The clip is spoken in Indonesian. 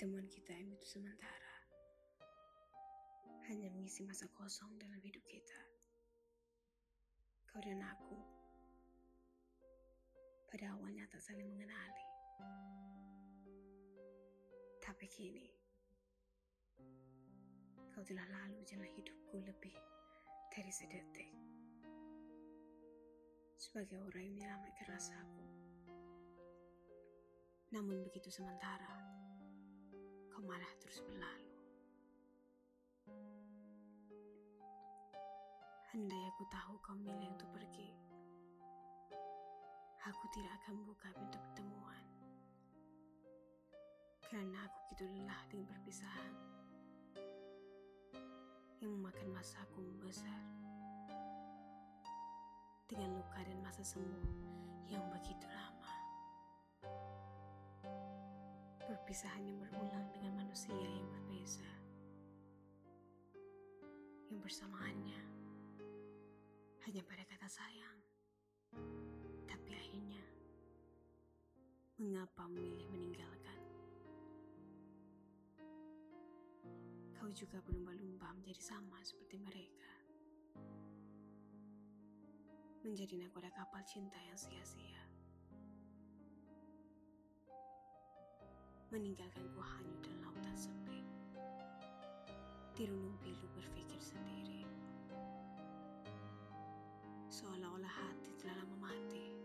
Pertemuan kita yang itu sementara hanya mengisi masa kosong dalam hidup kita. Kau dan aku pada awalnya tak saling mengenali. Tapi kini, kau telah lalu jalan hidupku lebih dari sedetik. Sebagai orang yang menyelamatkan rasaku. Namun begitu sementara, kau malah terus berlalu. Andai aku tahu kau milih untuk pergi, aku tidak akan buka pintu pertemuan. Karena aku begitu lelah dengan perpisahan yang memakan masaku membesar. Dengan luka dan masa sembuh yang begitu lama. Perpisahan yang berulang dengan manusia yang berbeza. Yang bersamaannya hanya pada kata sayang. Tapi akhirnya, mengapa memilih meninggalkan? Kau juga berlumba-lumba menjadi sama seperti mereka. Menjadi nakoda kapal cinta yang sia-sia. Meninggalkan ku hanyut dalam lautan sepi. Dirunung pilu berpikir sendiri seolah-olah hati telah lama mati.